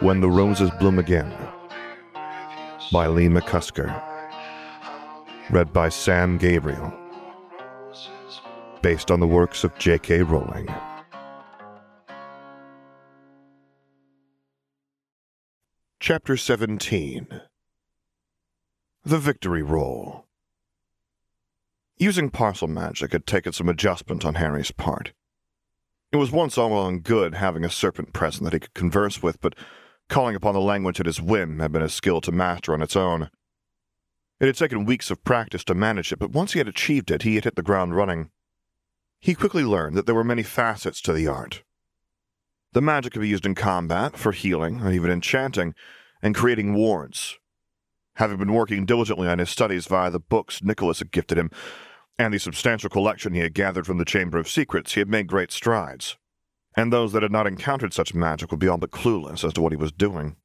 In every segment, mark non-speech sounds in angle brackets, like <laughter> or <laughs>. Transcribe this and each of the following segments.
When the Roses Bloom Again by Lee McCusker. Read by Sam Gabriel. Based on the works of J.K. Rowling. Chapter 17 The Victory Roll. Using Parselmagic had taken some adjustment on Harry's part. It was once all and good having a serpent present that he could converse with, but calling upon the language at his whim had been a skill to master on its own. It had taken weeks of practice to manage it, but once he had achieved it, he had hit the ground running. He quickly learned that there were many facets to the art. The magic could be used in combat, for healing, and even enchanting, and creating wards. Having been working diligently on his studies via the books Nicholas had gifted him, and the substantial collection he had gathered from the Chamber of Secrets, he had made great strides and those that had not encountered such magic would be all but clueless as to what he was doing.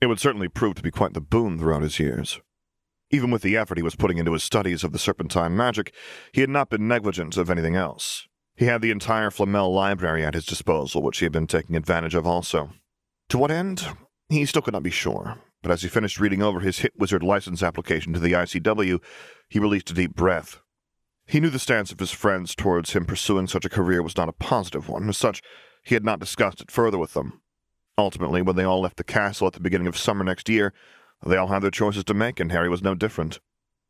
It would certainly prove to be quite the boon throughout his years. Even with the effort he was putting into his studies of the serpentine magic, he had not been negligent of anything else. He had the entire Flamel library at his disposal, which he had been taking advantage of also. To what end? He still could not be sure, but as he finished reading over his Hit Wizard license application to the ICW, he released a deep breath. He knew the stance of his friends towards him pursuing such a career was not a positive one. As such, he had not discussed it further with them. Ultimately, when they all left the castle at the beginning of summer next year, they all had their choices to make, and Harry was no different.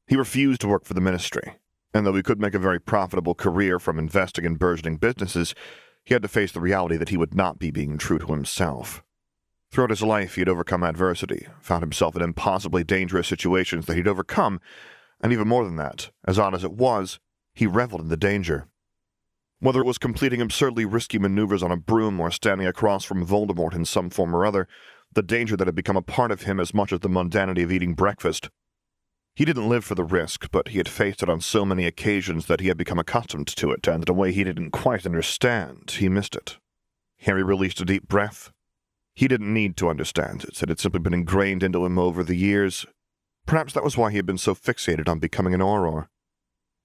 He refused to work for the ministry, and though he could make a very profitable career from investing in burgeoning businesses, he had to face the reality that he would not be being true to himself. Throughout his life, he had overcome adversity, found himself in impossibly dangerous situations that he'd overcome, and even more than that, as odd as it was, he reveled in the danger. Whether it was completing absurdly risky maneuvers on a broom or standing across from Voldemort in some form or other, the danger that had become a part of him as much as the mundanity of eating breakfast. He didn't live for the risk, but he had faced it on so many occasions that he had become accustomed to it, and in a way he didn't quite understand, he missed it. Harry released a deep breath. He didn't need to understand it, it had simply been ingrained into him over the years, Perhaps that was why he had been so fixated on becoming an Auror.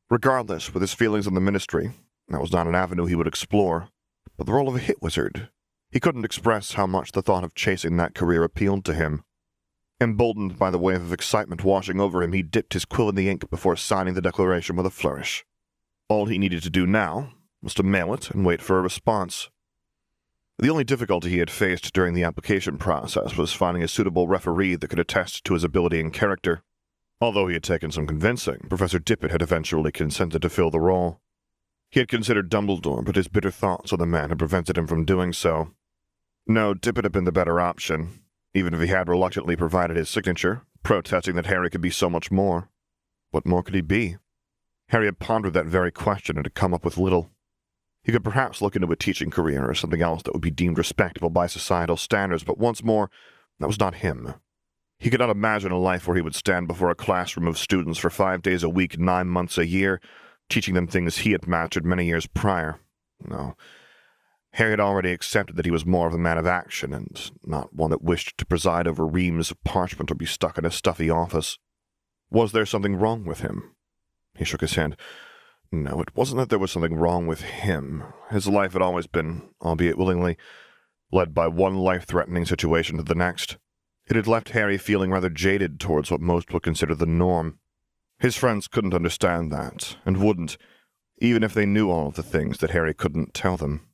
Regardless, with his feelings on the ministry, that was not an avenue he would explore. But the role of a hit wizard, he couldn't express how much the thought of chasing that career appealed to him. Emboldened by the wave of excitement washing over him, he dipped his quill in the ink before signing the declaration with a flourish. All he needed to do now was to mail it and wait for a response. The only difficulty he had faced during the application process was finding a suitable referee that could attest to his ability and character. Although he had taken some convincing, Professor Dippet had eventually consented to fill the role. He had considered Dumbledore, but his bitter thoughts on the man had prevented him from doing so. No, Dippet had been the better option, even if he had reluctantly provided his signature, protesting that Harry could be so much more. What more could he be? Harry had pondered that very question and had come up with little. He could perhaps look into a teaching career or something else that would be deemed respectable by societal standards, but once more, that was not him. He could not imagine a life where he would stand before a classroom of students for five days a week, nine months a year, teaching them things he had mastered many years prior. No. Harry had already accepted that he was more of a man of action, and not one that wished to preside over reams of parchment or be stuck in a stuffy office. Was there something wrong with him? He shook his head. No, it wasn't that there was something wrong with him. His life had always been, albeit willingly, led by one life threatening situation to the next. It had left Harry feeling rather jaded towards what most would consider the norm. His friends couldn't understand that, and wouldn't, even if they knew all of the things that Harry couldn't tell them.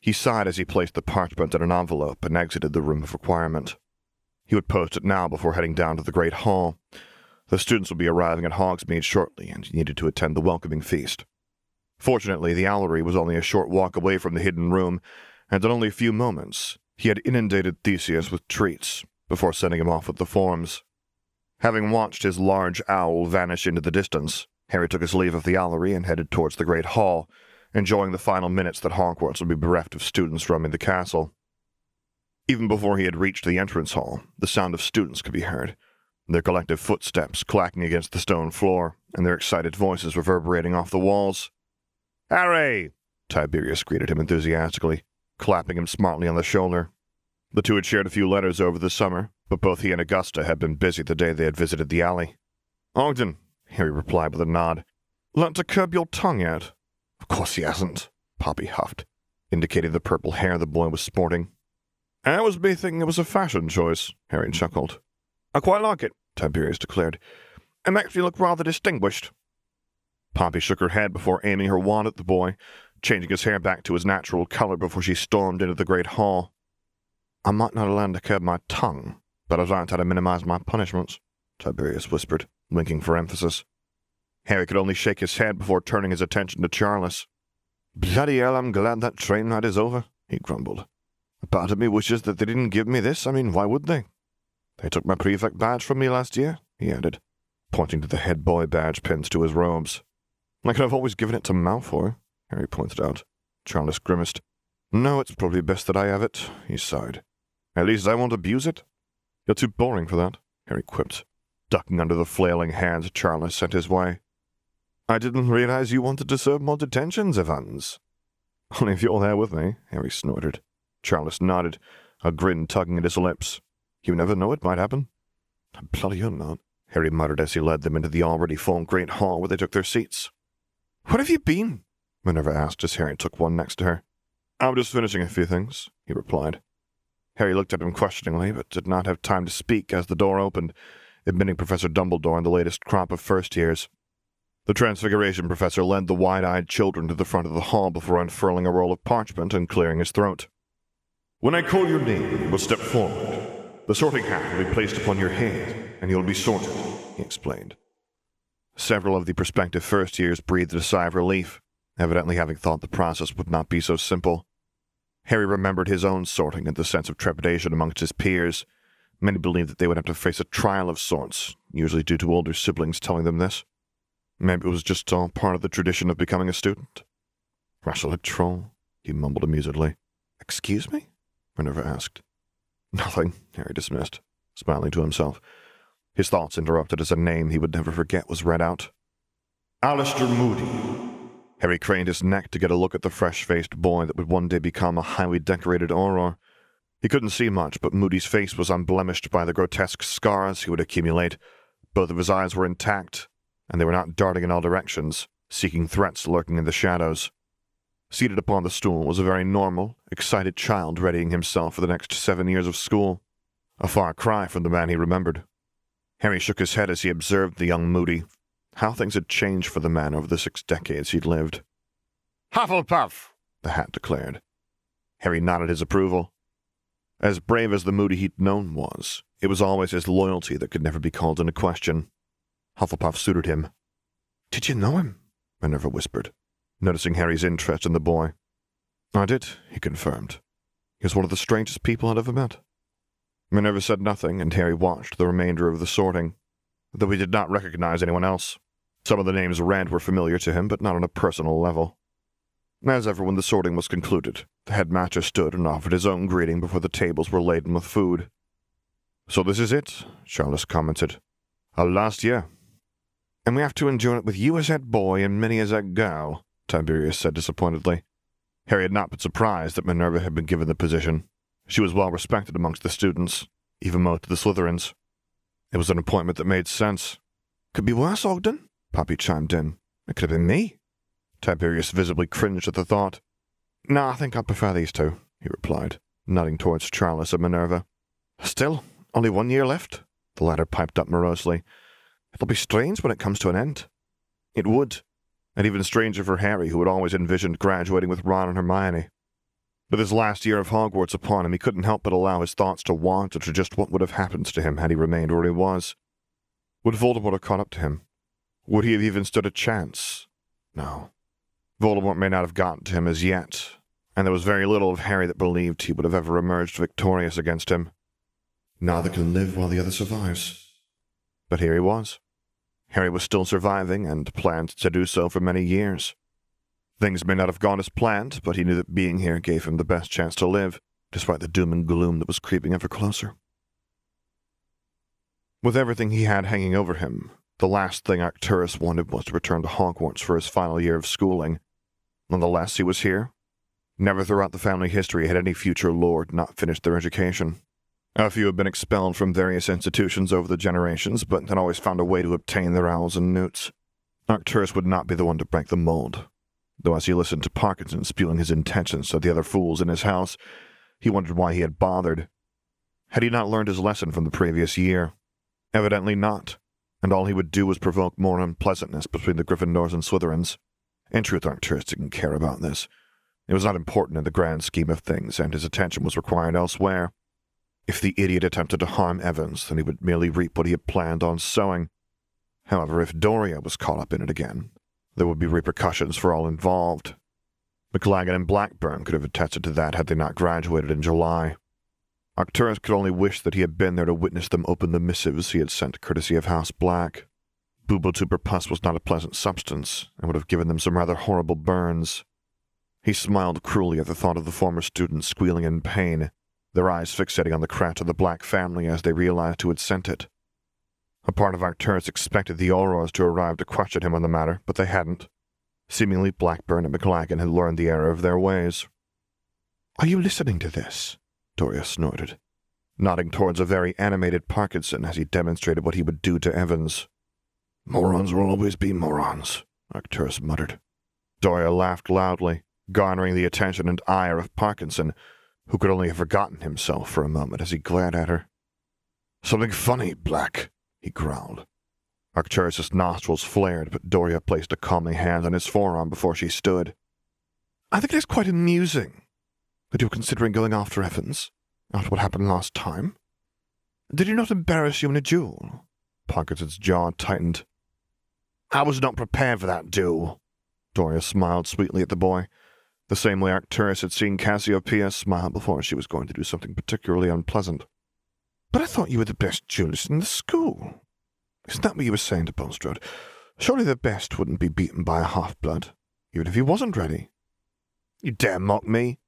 He sighed as he placed the parchment in an envelope and exited the room of requirement. He would post it now before heading down to the Great Hall, the students would be arriving at Hogsmeade shortly, and needed to attend the welcoming feast. Fortunately, the Owlery was only a short walk away from the hidden room, and in only a few moments he had inundated Theseus with treats before sending him off with the forms. Having watched his large owl vanish into the distance, Harry took his leave of the Owlery and headed towards the great hall, enjoying the final minutes that Hogwarts would be bereft of students roaming the castle. Even before he had reached the entrance hall, the sound of students could be heard, their collective footsteps clacking against the stone floor, and their excited voices reverberating off the walls. Harry! Tiberius greeted him enthusiastically, clapping him smartly on the shoulder. The two had shared a few letters over the summer, but both he and Augusta had been busy the day they had visited the alley. Ogden, Harry replied with a nod. Learnt to curb your tongue yet? Of course he hasn't, Poppy huffed, indicating the purple hair the boy was sporting. I was me thinking it was a fashion choice, Harry chuckled. I quite like it, Tiberius declared. It makes me look rather distinguished. Poppy shook her head before aiming her wand at the boy, changing his hair back to his natural color before she stormed into the great hall. I might not have learned to curb my tongue, but I've learned how to minimize my punishments, Tiberius whispered, winking for emphasis. Harry could only shake his head before turning his attention to Charles. Bloody hell, I'm glad that train ride is over, he grumbled. A part of me wishes that they didn't give me this. I mean, why would they? They took my prefect badge from me last year, he added, pointing to the head boy badge pinned to his robes. Like I've always given it to Malfoy, Harry pointed out. Charles grimaced. No, it's probably best that I have it, he sighed. At least I won't abuse it. You're too boring for that, Harry quipped, ducking under the flailing hands Charles sent his way. I didn't realize you wanted to serve more detentions, Evans. <laughs> Only if you're there with me, Harry snorted. Charles nodded, a grin tugging at his lips. You never know it might happen. I bloody or not, Harry muttered as he led them into the already full great hall where they took their seats. Where have you been? Minerva asked as Harry took one next to her. I'm just finishing a few things, he replied. Harry looked at him questioningly, but did not have time to speak as the door opened, admitting Professor Dumbledore and the latest crop of first years. The Transfiguration Professor led the wide eyed children to the front of the hall before unfurling a roll of parchment and clearing his throat. When I call your name, you will step forward. The sorting hat will be placed upon your head, and you'll be sorted, he explained. Several of the prospective first years breathed a sigh of relief, evidently having thought the process would not be so simple. Harry remembered his own sorting and the sense of trepidation amongst his peers. Many believed that they would have to face a trial of sorts, usually due to older siblings telling them this. Maybe it was just all part of the tradition of becoming a student. Russell troll, he mumbled amusedly. Excuse me? Minerva asked. Nothing, Harry dismissed, smiling to himself. His thoughts interrupted as a name he would never forget was read out. Alastor Moody. Harry craned his neck to get a look at the fresh-faced boy that would one day become a highly decorated Auror. He couldn't see much, but Moody's face was unblemished by the grotesque scars he would accumulate. Both of his eyes were intact, and they were not darting in all directions, seeking threats lurking in the shadows. Seated upon the stool was a very normal, excited child readying himself for the next seven years of school, a far cry from the man he remembered. Harry shook his head as he observed the young Moody. How things had changed for the man over the six decades he'd lived. Hufflepuff, the hat declared. Harry nodded his approval. As brave as the Moody he'd known was, it was always his loyalty that could never be called into question. Hufflepuff suited him. Did you know him? Minerva whispered, noticing Harry's interest in the boy. I did, he confirmed. He was one of the strangest people I'd ever met. Minerva said nothing, and Harry watched the remainder of the sorting, though he did not recognize anyone else. Some of the names read were familiar to him, but not on a personal level. As ever, when the sorting was concluded, the headmaster stood and offered his own greeting before the tables were laden with food. So this is it, Charles commented. Our last year, and we have to endure it with you as head boy and Minnie as head girl, Tiberius said disappointedly. Harry had not been surprised that Minerva had been given the position. She was well respected amongst the students, even most of the Slytherins. It was an appointment that made sense. Could be worse, Ogden, Poppy chimed in. It could have been me. Tiberius visibly cringed at the thought. No, I think I prefer these two, he replied, nodding towards Charles and Minerva. Still, only one year left, the latter piped up morosely. It'll be strange when it comes to an end. It would, and even stranger for Harry, who had always envisioned graduating with Ron and Hermione. With his last year of Hogwarts upon him, he couldn't help but allow his thoughts to wander to just what would have happened to him had he remained where he was. Would Voldemort have caught up to him? Would he have even stood a chance? No. Voldemort may not have gotten to him as yet, and there was very little of Harry that believed he would have ever emerged victorious against him. Neither can live while the other survives. But here he was. Harry was still surviving and planned to do so for many years. Things may not have gone as planned, but he knew that being here gave him the best chance to live, despite the doom and gloom that was creeping ever closer. With everything he had hanging over him, the last thing Arcturus wanted was to return to Hogwarts for his final year of schooling. Nonetheless, he was here. Never throughout the family history had any future lord not finished their education. A few had been expelled from various institutions over the generations, but had always found a way to obtain their owls and newts. Arcturus would not be the one to break the mold, though as he listened to Parkinson spewing his intentions to the other fools in his house, He wondered why he had bothered. Had he not learned his lesson from the previous year? Evidently not, and all he would do was provoke more unpleasantness between the Gryffindors and Slytherins. In truth, Arcturus didn't care about this. It was not important in the grand scheme of things, and his attention was required elsewhere. If the idiot attempted to harm Evans, then he would merely reap what he had planned on sowing. However, if Doria was caught up in it again, there would be repercussions for all involved. McLaggen and Blackburn could have attested to that had they not graduated in July. Arcturus could only wish that he had been there to witness them open the missives he had sent courtesy of House Black. Bubotuber pus was not a pleasant substance, and would have given them some rather horrible burns. He smiled cruelly at the thought of the former students squealing in pain, their eyes fixating on the craft of the Black family as they realized who had sent it. A part of Arcturus expected the Aurors to arrive to question him on the matter, but they hadn't. Seemingly, Blackburn and McLaggen had learned the error of their ways. Are you listening to this? Doria snorted, nodding towards a very animated Parkinson as he demonstrated what he would do to Evans. Morons will always be morons, Arcturus muttered. Doria laughed loudly, garnering the attention and ire of Parkinson, who could only have forgotten himself for a moment as he glared at her. Something funny, Black, he growled. Arcturus's nostrils flared, but Doria placed a calming hand on his forearm before she stood. I think it is quite amusing that you were considering going after Evans after what happened last time. Did he not embarrass you in a duel? Parkinson's jaw tightened. I was not prepared for that duel. Doria smiled sweetly at the boy, the same way Arcturus had seen Cassiopeia smile before she was going to do something particularly unpleasant. But I thought you were the best duelist in the school. Isn't that what you were saying to Bulstrode? Surely the best wouldn't be beaten by a half-blood, even if he wasn't ready. You dare mock me?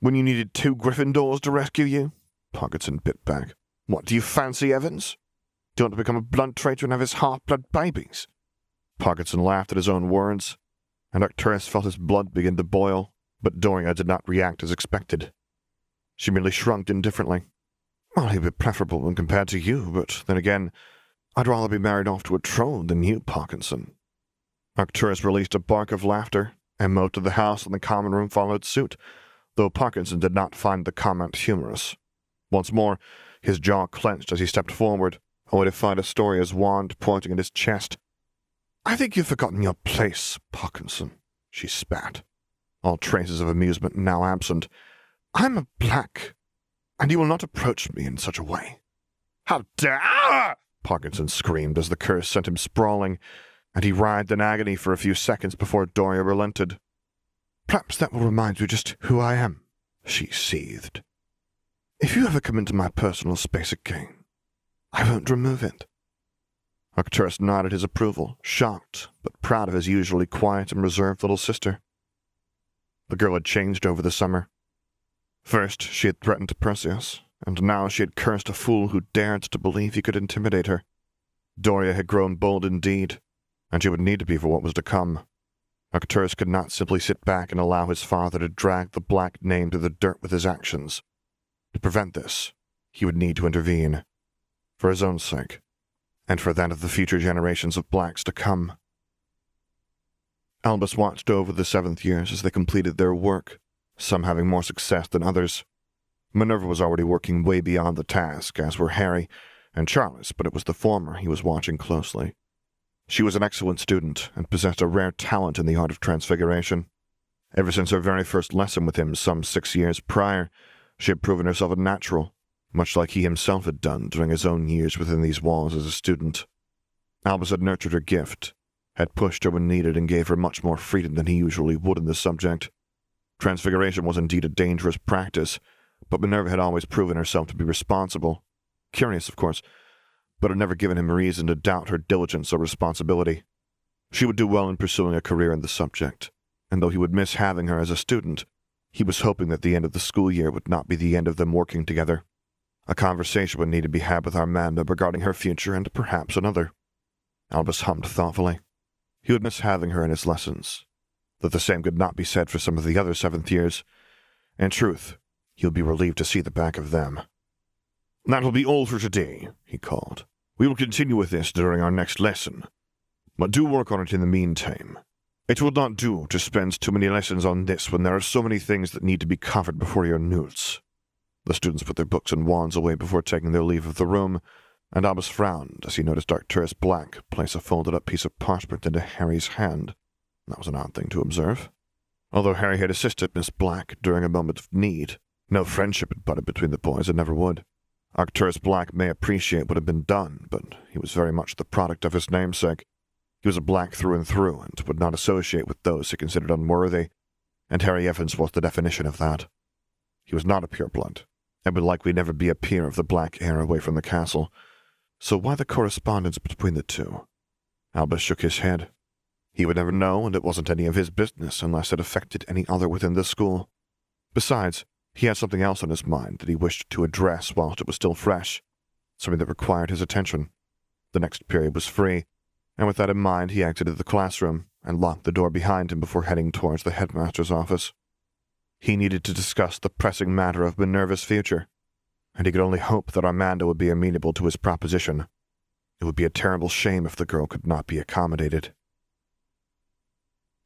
When you needed two Gryffindors to rescue you? Parkinson bit back. What, do you fancy Evans? Do you want to become a blood traitor and have his half-blood babies? Parkinson laughed at his own words, and Arcturus felt his blood begin to boil, but Doria did not react as expected. She merely shrugged indifferently. Well, he'd be preferable when compared to you, but then again, I'd rather be married off to a troll than you, Parkinson. Arcturus released a bark of laughter, and most of the house and the common room followed suit, though Parkinson did not find the comment humorous. Once more, his jaw clenched as he stepped forward, only to find Astoria's wand pointing at his chest. I think you've forgotten your place, Parkinson, she spat, all traces of amusement now absent. I'm a black, and you will not approach me in such a way. How dare! Parkinson screamed as the curse sent him sprawling, and he writhed in agony for a few seconds before Doria relented. Perhaps that will remind you just who I am, she seethed. If you ever come into my personal space again, I won't remove it. Arcturus nodded his approval, shocked, but proud of his usually quiet and reserved little sister. The girl had changed over the summer. First, she had threatened Perseus, and now she had cursed a fool who dared to believe he could intimidate her. Doria had grown bold indeed, and she would need to be for what was to come. Arcturus could not simply sit back and allow his father to drag the black name to the dirt with his actions. To prevent this, he would need to intervene. For his own sake, and for that of the future generations of blacks to come. Albus watched over the seventh years as they completed their work, some having more success than others. Minerva was already working way beyond the task, as were Harry and Charles, but it was the former he was watching closely. She was an excellent student and possessed a rare talent in the art of transfiguration. Ever since her very first lesson with him some six years prior, she had proven herself a natural, much like he himself had done during his own years within these walls as a student. Albus had nurtured her gift, had pushed her when needed, and gave her much more freedom than he usually would in this subject. Transfiguration was indeed a dangerous practice, but Minerva had always proven herself to be responsible. Curious, of course, but had never given him reason to doubt her diligence or responsibility. She would do well in pursuing a career in the subject, and though he would miss having her as a student, he was hoping that the end of the school year would not be the end of them working together. A conversation would need to be had with Armando regarding her future and perhaps another. Albus hummed thoughtfully. He would miss having her in his lessons, though the same could not be said for some of the other seventh years. In truth, he would be relieved to see the back of them. That will be all for today, he called. We will continue with this during our next lesson. But do work on it in the meantime. It will not do to spend too many lessons on this when there are so many things that need to be covered before your notes. The students put their books and wands away before taking their leave of the room, and Albus frowned as he noticed Arcturus Black place a folded up piece of parchment into Harry's hand. That was an odd thing to observe. Although Harry had assisted Miss Black during a moment of need, no friendship had budded between the boys and never would. Arcturus Black may appreciate what had been done, but he was very much the product of his namesake. He was a black through and through, and would not associate with those he considered unworthy, and Harry Evans was the definition of that. He was not a pureblood, and would likely never be a peer of the Black heir away from the castle. So why the correspondence between the two? Albus shook his head. He would never know, and it wasn't any of his business unless it affected any other within the school. Besides, he had something else on his mind that he wished to address whilst it was still fresh, something that required his attention. The next period was free, and with that in mind, he exited the classroom and locked the door behind him before heading towards the headmaster's office. He needed to discuss the pressing matter of Minerva's future, and he could only hope that Armando would be amenable to his proposition. It would be a terrible shame if the girl could not be accommodated.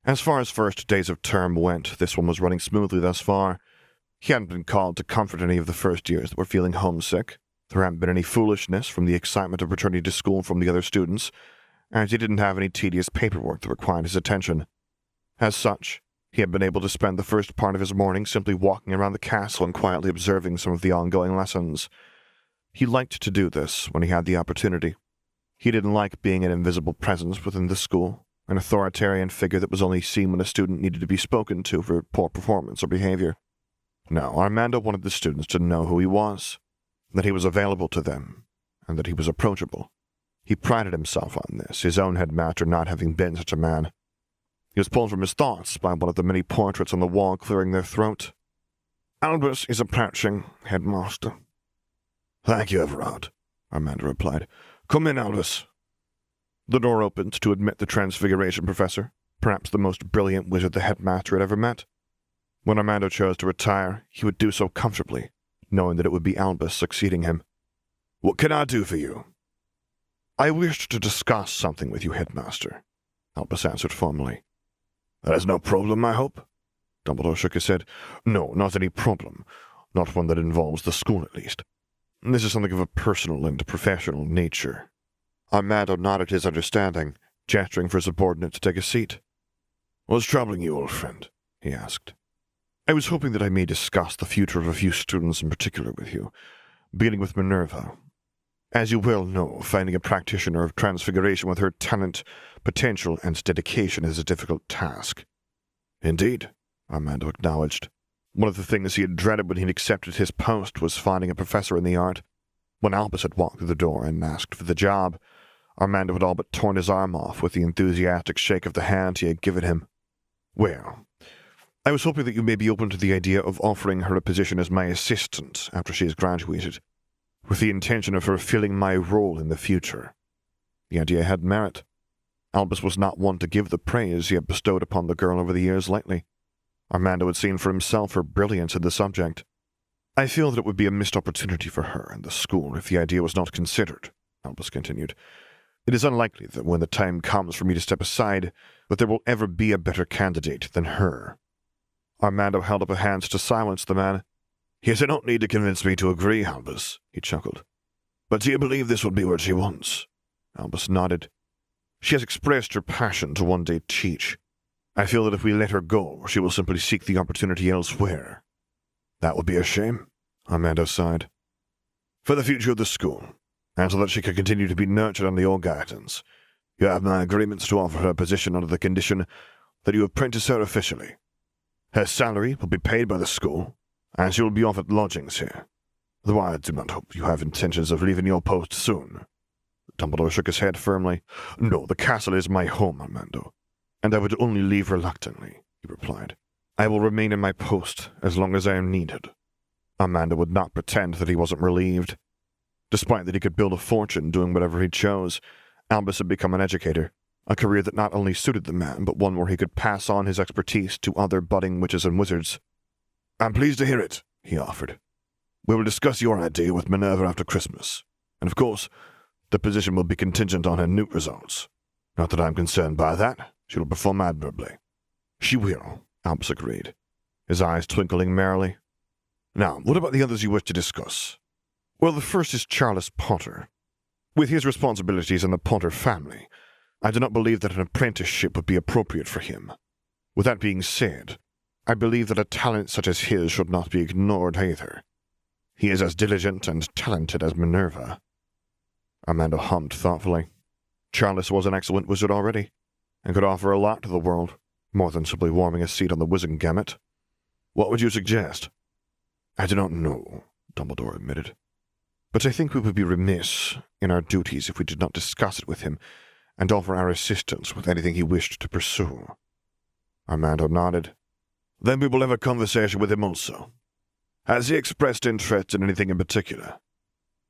As far as first days of term went, this one was running smoothly thus far. He hadn't been called to comfort any of the first years that were feeling homesick. There hadn't been any foolishness from the excitement of returning to school from the other students, and he didn't have any tedious paperwork that required his attention. As such, he had been able to spend the first part of his morning simply walking around the castle and quietly observing some of the ongoing lessons. He liked to do this when he had the opportunity. He didn't like being an invisible presence within the school, an authoritarian figure that was only seen when a student needed to be spoken to for poor performance or behavior. No, Armando wanted the students to know who he was, that he was available to them, and that he was approachable. He prided himself on this, his own headmaster not having been such a man. He was pulled from his thoughts by one of the many portraits on the wall clearing their throat. Albus is approaching, headmaster. Thank you, Everard, Armando replied. Come in, Albus. The door opened to admit the Transfiguration Professor, perhaps the most brilliant wizard the headmaster had ever met. When Armando chose to retire, he would do so comfortably, knowing that it would be Albus succeeding him. What can I do for you? I wished to discuss something with you, headmaster, Albus answered formally. That is no problem, I hope? Dumbledore shook his head. No, not any problem. Not one that involves the school, at least. This is something of a personal and professional nature. Armando nodded his understanding, gesturing for his subordinate to take a seat. What's troubling you, old friend? he asked. I was hoping that I may discuss the future of a few students in particular with you, beginning with Minerva. As you well know, finding a practitioner of transfiguration with her talent, potential, and dedication is a difficult task. Indeed, Armando acknowledged. One of the things he had dreaded when he accepted his post was finding a professor in the art. When Albus had walked through the door and asked for the job, Armando had all but torn his arm off with the enthusiastic shake of the hand he had given him. Well, I was hoping that you may be open to the idea of offering her a position as my assistant after she has graduated, with the intention of her filling my role in the future. The idea had merit. Albus was not one to give the praise he had bestowed upon the girl over the years lightly. Armando had seen for himself her brilliance in the subject. I feel that it would be a missed opportunity for her and the school if the idea was not considered, Albus continued. It is unlikely that when the time comes for me to step aside, that there will ever be a better candidate than her. Armando held up a hand to silence the man. You don't need to convince me to agree, Albus, he chuckled. But do you believe this will be what she wants? Albus nodded. She has expressed her passion to one day teach. I feel that if we let her go, she will simply seek the opportunity elsewhere. That would be a shame, Armando sighed. For the future of the school, and so that she can continue to be nurtured under your guidance. You have my agreements to offer her a position under the condition that you apprentice her officially. Her salary will be paid by the school, and she will be offered lodgings here. Though I do not hope you have intentions of leaving your post soon. Dumbledore shook his head firmly. No, the castle is my home, Armando, and I would only leave reluctantly, he replied. I will remain in my post as long as I am needed. Armando would not pretend that he wasn't relieved. Despite that he could build a fortune doing whatever he chose, Albus had become an educator, a career that not only suited the man, but one where he could pass on his expertise to other budding witches and wizards. I'm pleased to hear it, he offered. We will discuss your idea with Minerva after Christmas, and of course, the position will be contingent on her newt results. Not that I'm concerned by that. She will perform admirably. She will, Albus agreed, his eyes twinkling merrily. Now, what about the others you wish to discuss? Well, the first is Charles Potter. With his responsibilities in the Potter family, I do not believe that an apprenticeship would be appropriate for him. With that being said, I believe that a talent such as his should not be ignored either. He is as diligent and talented as Minerva. Armando hummed thoughtfully. Charles was an excellent wizard already, and could offer a lot to the world, more than simply warming a seat on the Wizengamot. What would you suggest? I do not know, Dumbledore admitted. But I think we would be remiss in our duties if we did not discuss it with him and offer our assistance with anything he wished to pursue. Armando nodded. Then we will have a conversation with him also. Has he expressed interest in anything in particular?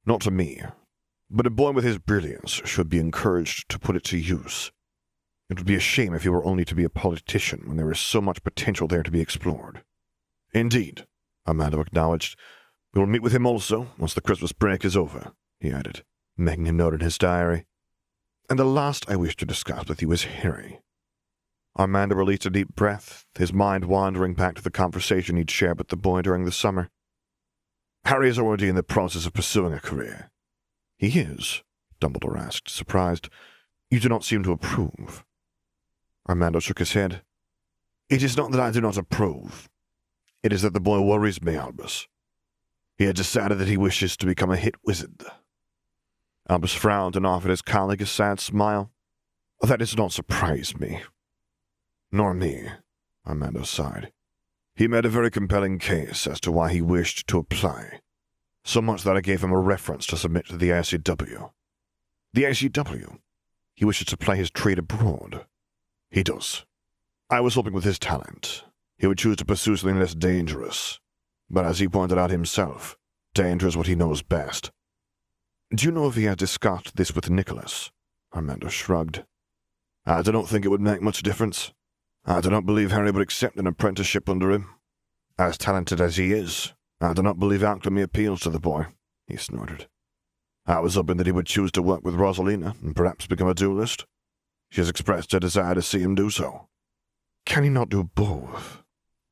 Not to me, but a boy with his brilliance should be encouraged to put it to use. It would be a shame if he were only to be a politician when there is so much potential there to be explored. Indeed, Armando acknowledged. We will meet with him also once the Christmas break is over, he added, making a note in his diary. And the last I wish to discuss with you is Harry. Armando released a deep breath, his mind wandering back to the conversation he'd shared with the boy during the summer. Harry is already in the process of pursuing a career. He is? Dumbledore asked, surprised. You do not seem to approve. Armando shook his head. It is not that I do not approve. It is that the boy worries me, Albus. He had decided that he wishes to become a hit wizard. Albus frowned and offered his colleague a sad smile. That does not surprise me. Nor me, Armando sighed. He made a very compelling case as to why he wished to apply, so much that I gave him a reference to submit to the ICW. The ICW? He wishes to play his trade abroad. He does. I was hoping with his talent, he would choose to pursue something less dangerous. But as he pointed out himself, danger is what he knows best. Do you know if he has discussed this with Nicholas? Armando shrugged. I do not think it would make much difference. I do not believe Harry would accept an apprenticeship under him. As talented as he is, I do not believe alchemy appeals to the boy, he snorted. I was hoping that he would choose to work with Rosalina and perhaps become a duelist. She has expressed her desire to see him do so. Can he not do both?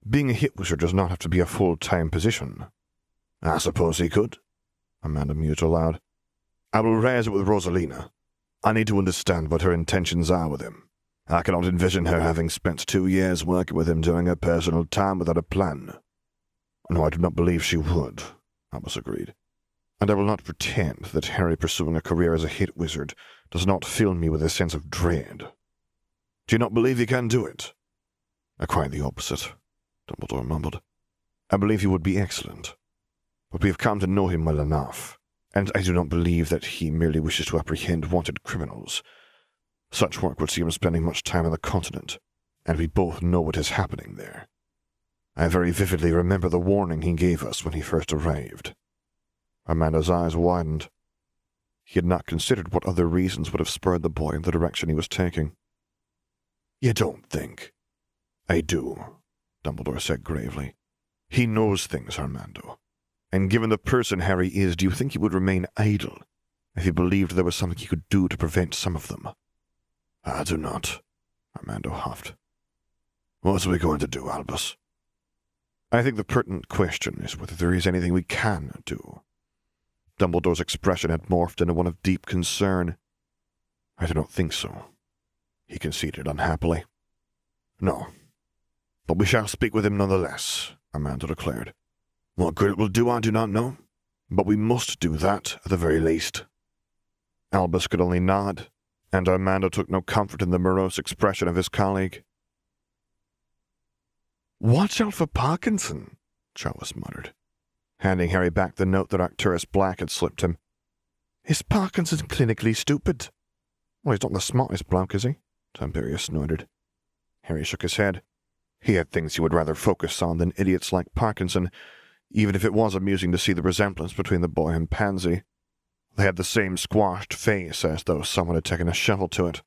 Being a hit wizard does not have to be a full-time position. I suppose he could, Armando mused aloud. I will raise it with Rosalina. I need to understand what her intentions are with him. I cannot envision her having spent two years working with him during her personal time without a plan. No, I do not believe she would, Albus agreed. And I will not pretend that Harry pursuing a career as a hit wizard does not fill me with a sense of dread. Do you not believe he can do it? Uh, quite the opposite, Dumbledore mumbled. I believe he would be excellent. But we have come to know him well enough, and I do not believe that he merely wishes to apprehend wanted criminals. Such work would see him spending much time on the continent, and we both know what is happening there. I very vividly remember the warning he gave us when he first arrived. Armando's eyes widened. He had not considered what other reasons would have spurred the boy in the direction he was taking. You don't think? I do, Dumbledore said gravely. He knows things, Armando. And given the person Harry is, do you think he would remain idle if he believed there was something he could do to prevent some of them? I do not, Armando huffed. What are we going to do, Albus? I think the pertinent question is whether there is anything we can do. Dumbledore's expression had morphed into one of deep concern. I do not think so, he conceded unhappily. No. But we shall speak with him nonetheless, Armando declared. What good it will do, I do not know, but we must do that at the very least. Albus could only nod, and Armando took no comfort in the morose expression of his colleague. Watch out for Parkinson, Charles muttered, handing Harry back the note that Arcturus Black had slipped him. Is Parkinson clinically stupid? Well, he's not the smartest bloke, is he? Tiberius snorted. Harry shook his head. He had things he would rather focus on than idiots like Parkinson, even if it was amusing to see the resemblance between the boy and Pansy. They had the same squashed face, as though someone had taken a shovel to it.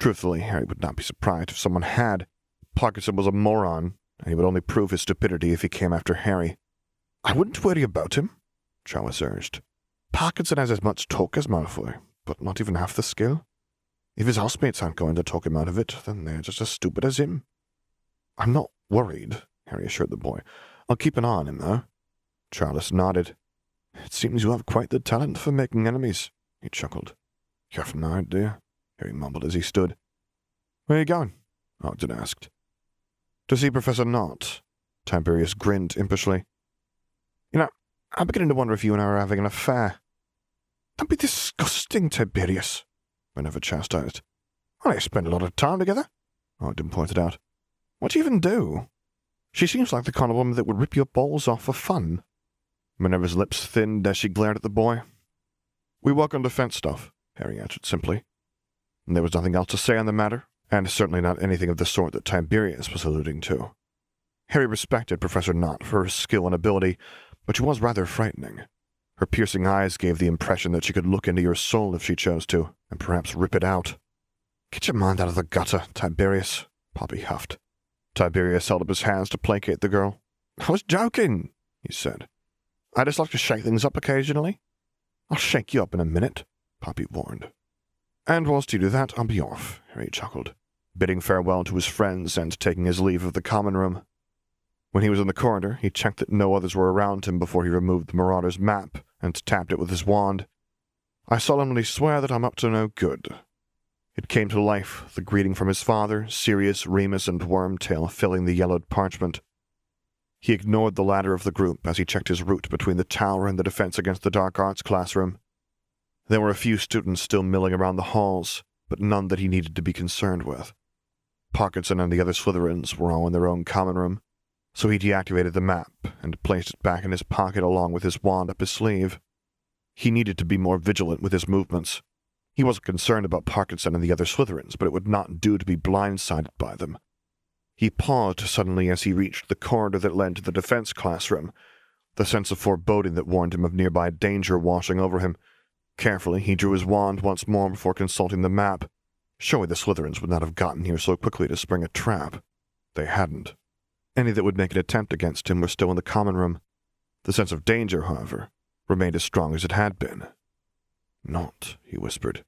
Truthfully, Harry would not be surprised if someone had. Parkinson was a moron, and he would only prove his stupidity if he came after Harry. I wouldn't worry about him, Charles urged. Parkinson has as much talk as Malfoy, but not even half the skill. If his housemates aren't going to talk him out of it, then they're just as stupid as him. I'm not worried, Harry assured the boy. I'll keep an eye on him, though. Charles nodded. It seems you have quite the talent for making enemies, he chuckled. You've no idea, Harry mumbled as he stood. Where are you going? Ogden asked. To see Professor Knott. Tiberius grinned impishly. You know, I'm beginning to wonder if you and I are having an affair. Don't be disgusting, Tiberius, Minerva chastised. Well, spend a lot of time together, Ogden pointed out. What do you even do? She seems like the kind of woman that would rip your balls off for fun. Minerva's lips thinned as she glared at the boy. We work on defense stuff, Harry answered simply. And there was nothing else to say on the matter, and certainly not anything of the sort that Tiberius was alluding to. Harry respected Professor Knott for her skill and ability, but she was rather frightening. Her piercing eyes gave the impression that she could look into your soul if she chose to, and perhaps rip it out. Get your mind out of the gutter, Tiberius, Poppy huffed. Tiberius held up his hands to placate the girl. I was joking, he said. I just like to shake things up occasionally. I'll shake you up in a minute, Poppy warned. And whilst you do that, I'll be off, Harry chuckled, bidding farewell to his friends and taking his leave of the common room. When he was in the corridor, he checked that no others were around him before he removed the Marauder's map and tapped it with his wand. I solemnly swear that I'm up to no good. It came to life, the greeting from his father, Sirius, Remus, and Wormtail filling the yellowed parchment. He ignored the latter of the group as he checked his route between the tower and the Defense Against the Dark Arts classroom. There were a few students still milling around the halls, but none that he needed to be concerned with. Parkinson and the other Slytherins were all in their own common room, so he deactivated the map and placed it back in his pocket along with his wand up his sleeve. He needed to be more vigilant with his movements. He wasn't concerned about Parkinson and the other Slytherins, but it would not do to be blindsided by them. He paused suddenly as he reached the corridor that led to the defense classroom, the sense of foreboding that warned him of nearby danger washing over him. Carefully, he drew his wand once more before consulting the map. Surely the Slytherins would not have gotten here so quickly to spring a trap. They hadn't. Any that would make an attempt against him were still in the common room. The sense of danger, however, remained as strong as it had been. Knott, he whispered.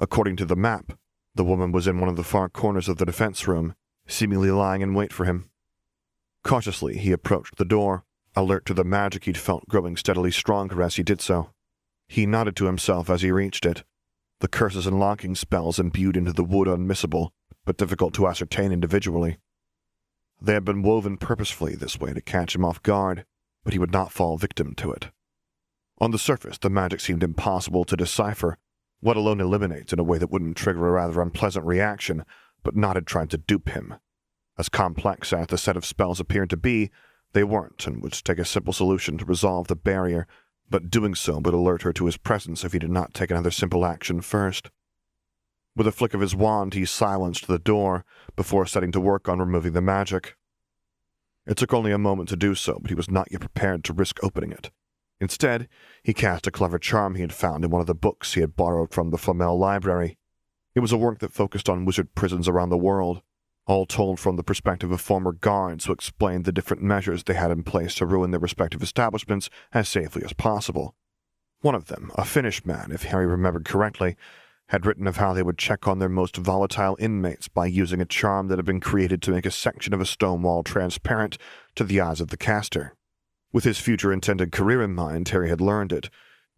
According to the map, the woman was in one of the far corners of the defense room, seemingly lying in wait for him. Cautiously, he approached the door, alert to the magic he'd felt growing steadily stronger as he did so. He nodded to himself as he reached it. The curses and locking spells imbued into the wood unmissable, but difficult to ascertain individually. They had been woven purposefully this way to catch him off guard, but he would not fall victim to it. On the surface, the magic seemed impossible to decipher, let alone eliminate in a way that wouldn't trigger a rather unpleasant reaction, but Knott had tried to dupe him. As complex as the set of spells appeared to be, they weren't, and would take a simple solution to resolve the barrier, but doing so would alert her to his presence if he did not take another simple action first. With a flick of his wand, he silenced the door before setting to work on removing the magic. It took only a moment to do so, but he was not yet prepared to risk opening it. Instead, he cast a clever charm he had found in one of the books he had borrowed from the Flamel library. It was a work that focused on wizard prisons around the world, all told from the perspective of former guards who explained the different measures they had in place to ruin their respective establishments as safely as possible. One of them, a Finnish man, if Harry remembered correctly, had written of how they would check on their most volatile inmates by using a charm that had been created to make a section of a stone wall transparent to the eyes of the caster. With his future intended career in mind, Harry had learned it,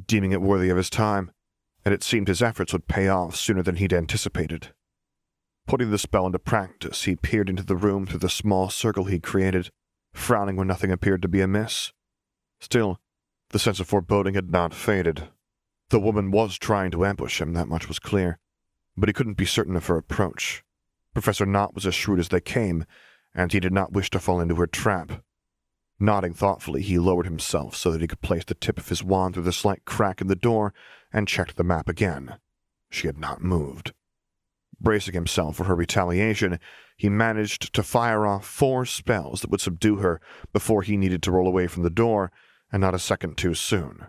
deeming it worthy of his time, and it seemed his efforts would pay off sooner than he'd anticipated. Putting the spell into practice, he peered into the room through the small circle he'd created, frowning when nothing appeared to be amiss. Still, the sense of foreboding had not faded. The woman was trying to ambush him, that much was clear, but he couldn't be certain of her approach. Professor Knott was as shrewd as they came, and he did not wish to fall into her trap. Nodding thoughtfully, he lowered himself so that he could place the tip of his wand through the slight crack in the door and checked the map again. She had not moved. Bracing himself for her retaliation, he managed to fire off four spells that would subdue her before he needed to roll away from the door, and not a second too soon.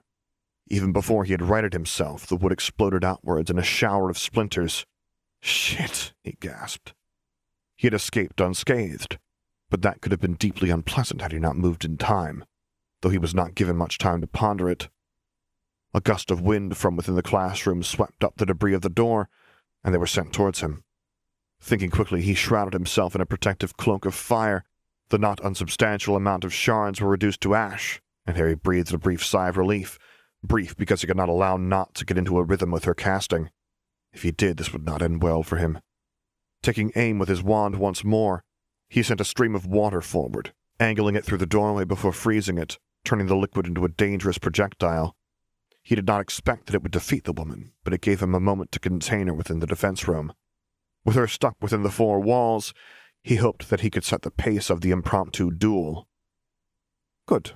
Even before he had righted himself, the wood exploded outwards in a shower of splinters. Shit, he gasped. He had escaped unscathed, but that could have been deeply unpleasant had he not moved in time, though he was not given much time to ponder it. A gust of wind from within the classroom swept up the debris of the door, and they were sent towards him. Thinking quickly, he shrouded himself in a protective cloak of fire. The not unsubstantial amount of shards were reduced to ash, and Harry breathed a brief sigh of relief. Brief because he could not allow Knott to get into a rhythm with her casting. If he did, this would not end well for him. Taking aim with his wand once more, he sent a stream of water forward, angling it through the doorway before freezing it, turning the liquid into a dangerous projectile. He did not expect that it would defeat the woman, but it gave him a moment to contain her within the defense room. With her stuck within the four walls, he hoped that he could set the pace of the impromptu duel. Good,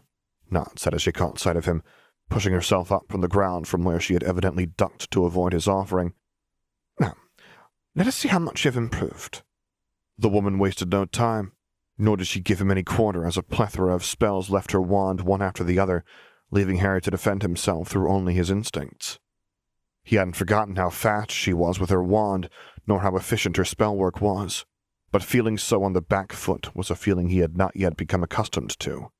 Nott said as she caught sight of him, pushing herself up from the ground from where she had evidently ducked to avoid his offering. Now, let us see how much you have improved. The woman wasted no time, nor did she give him any quarter as a plethora of spells left her wand one after the other, leaving Harry to defend himself through only his instincts. He hadn't forgotten how fast she was with her wand, nor how efficient her spell work was, but feeling so on the back foot was a feeling he had not yet become accustomed to.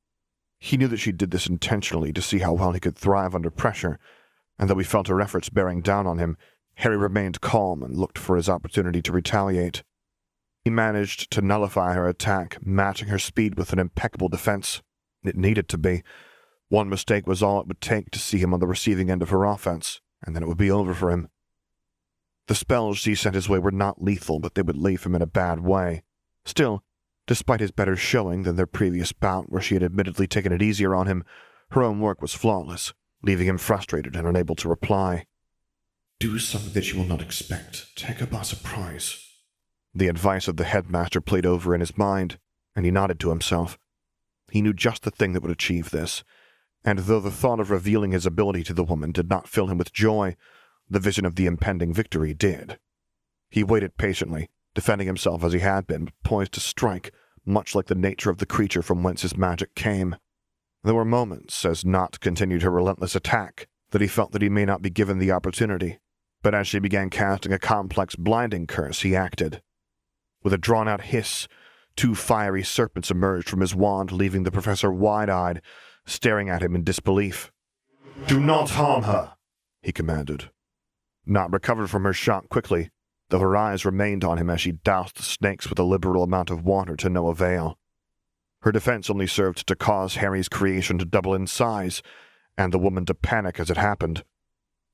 He knew that she did this intentionally to see how well he could thrive under pressure, and though he felt her efforts bearing down on him, Harry remained calm and looked for his opportunity to retaliate. He managed to nullify her attack, matching her speed with an impeccable defense. It needed to be. One mistake was all it would take to see him on the receiving end of her offense, and then it would be over for him. The spells she sent his way were not lethal, but they would leave him in a bad way. Still, Despite his better showing than their previous bout, where she had admittedly taken it easier on him, her own work was flawless, leaving him frustrated and unable to reply. Do something that you will not expect. Take her by surprise. The advice of the headmaster played over in his mind, and he nodded to himself. He knew just the thing that would achieve this, and though the thought of revealing his ability to the woman did not fill him with joy, the vision of the impending victory did. He waited patiently, defending himself as he had been, poised to strike, much like the nature of the creature from whence his magic came. There were moments, as Nott continued her relentless attack, that he felt that he may not be given the opportunity, but as she began casting a complex blinding curse, he acted. With a drawn out hiss, two fiery serpents emerged from his wand, leaving the professor wide eyed, staring at him in disbelief. Do not harm her, he commanded. Nott recovered from her shock quickly, though her eyes remained on him as she doused the snakes with a liberal amount of water to no avail. Her defense only served to cause Harry's creation to double in size, and the woman to panic as it happened.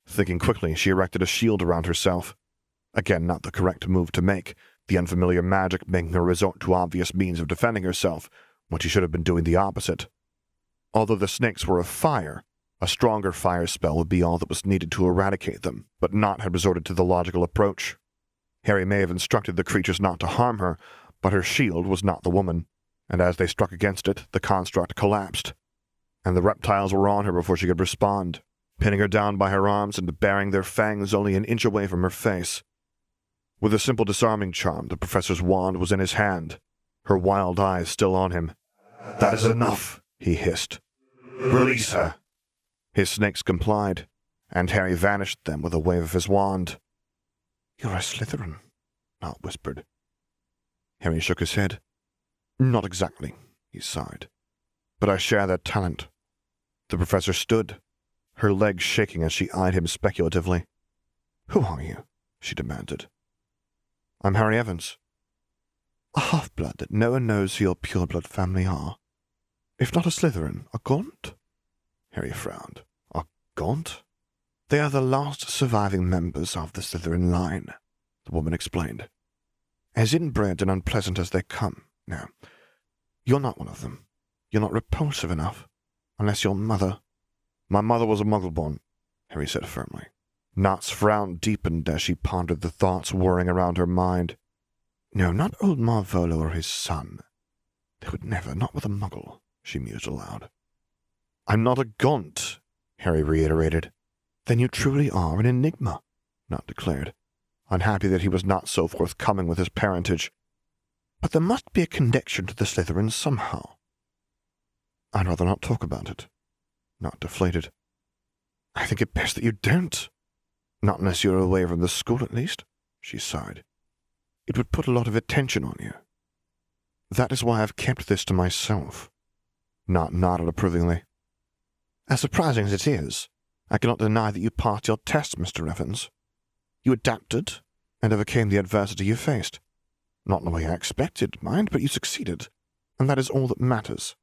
Thinking quickly, she erected a shield around herself. Again, not the correct move to make, the unfamiliar magic making her resort to obvious means of defending herself, when she should have been doing the opposite. Although the snakes were of fire, a stronger fire spell would be all that was needed to eradicate them, but Nott had resorted to the logical approach. Harry may have instructed the creatures not to harm her, but her shield was not the woman, and as they struck against it, the construct collapsed, and the reptiles were on her before she could respond, pinning her down by her arms and baring their fangs only an inch away from her face. With a simple disarming charm, the professor's wand was in his hand, her wild eyes still on him. That is enough, he hissed. Release her. His snakes complied, and Harry vanished them with a wave of his wand. You're a Slytherin, Nott whispered. Harry shook his head. Not exactly, he sighed. But I share their talent. The professor stood, her legs shaking as she eyed him speculatively. Who are you? she demanded. I'm Harry Evans. A half-blood that no one knows who your pure-blood family are. If not a Slytherin, a Gaunt? Harry frowned. A Gaunt? They are the last surviving members of the Slytherin line, the woman explained. As inbred and unpleasant as they come. Now, you're not one of them. You're not repulsive enough. Unless your mother. My mother was a muggle-born, Harry said firmly. Nott's frown deepened as she pondered the thoughts whirring around her mind. No, not old Marvolo or his son. They would never, not with a muggle, she mused aloud. I'm not a Gaunt, Harry reiterated. Then you truly are an enigma, Nott declared, unhappy that he was not so forthcoming with his parentage. But there must be a connection to the Slytherins somehow. I'd rather not talk about it. Nott deflated. I think it best that you don't. Not unless you're away from the school, at least, she sighed. It would put a lot of attention on you. That is why I've kept this to myself. Nott nodded approvingly. As surprising as it is, I cannot deny that you passed your test, Mr. Evans. You adapted and overcame the adversity you faced. Not in the way I expected, mind, but you succeeded, and that is all that matters.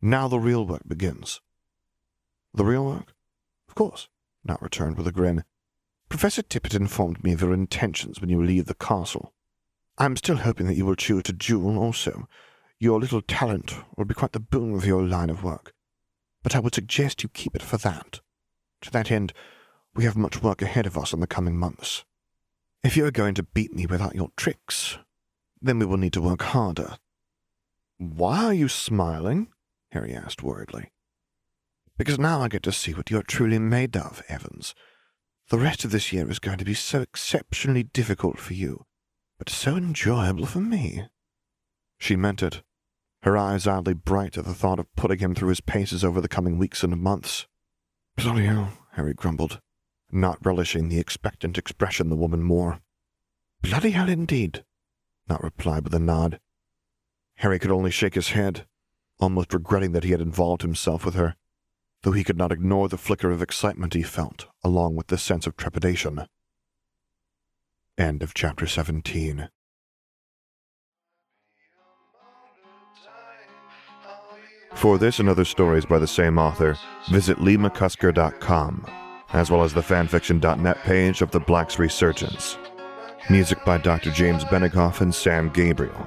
Now the real work begins. The real work? Of course, Nott returned with a grin. Professor Tippett informed me of your intentions when you leave the castle. I'm still hoping that you will choose to duel also. Your little talent will be quite the boon of your line of work. But I would suggest you keep it for that. To that end, we have much work ahead of us in the coming months. If you are going to beat me without your tricks, then we will need to work harder. Why are you smiling? Harry asked worriedly. Because now I get to see what you are truly made of, Evans. The rest of this year is going to be so exceptionally difficult for you, but so enjoyable for me. She meant it, her eyes oddly bright at the thought of putting him through his paces over the coming weeks and months. Bloody hell, Harry grumbled, not relishing the expectant expression the woman wore. Bloody hell indeed, Nott replied with a nod. Harry could only shake his head, almost regretting that he had involved himself with her, though he could not ignore the flicker of excitement he felt, along with the sense of trepidation. End of chapter 17. For this and other stories by the same author, visit leemccusker.com, as well as the fanfiction.net page of the Black's Resurgence. Music by Dr. James Benigoff and Sam Gabriel.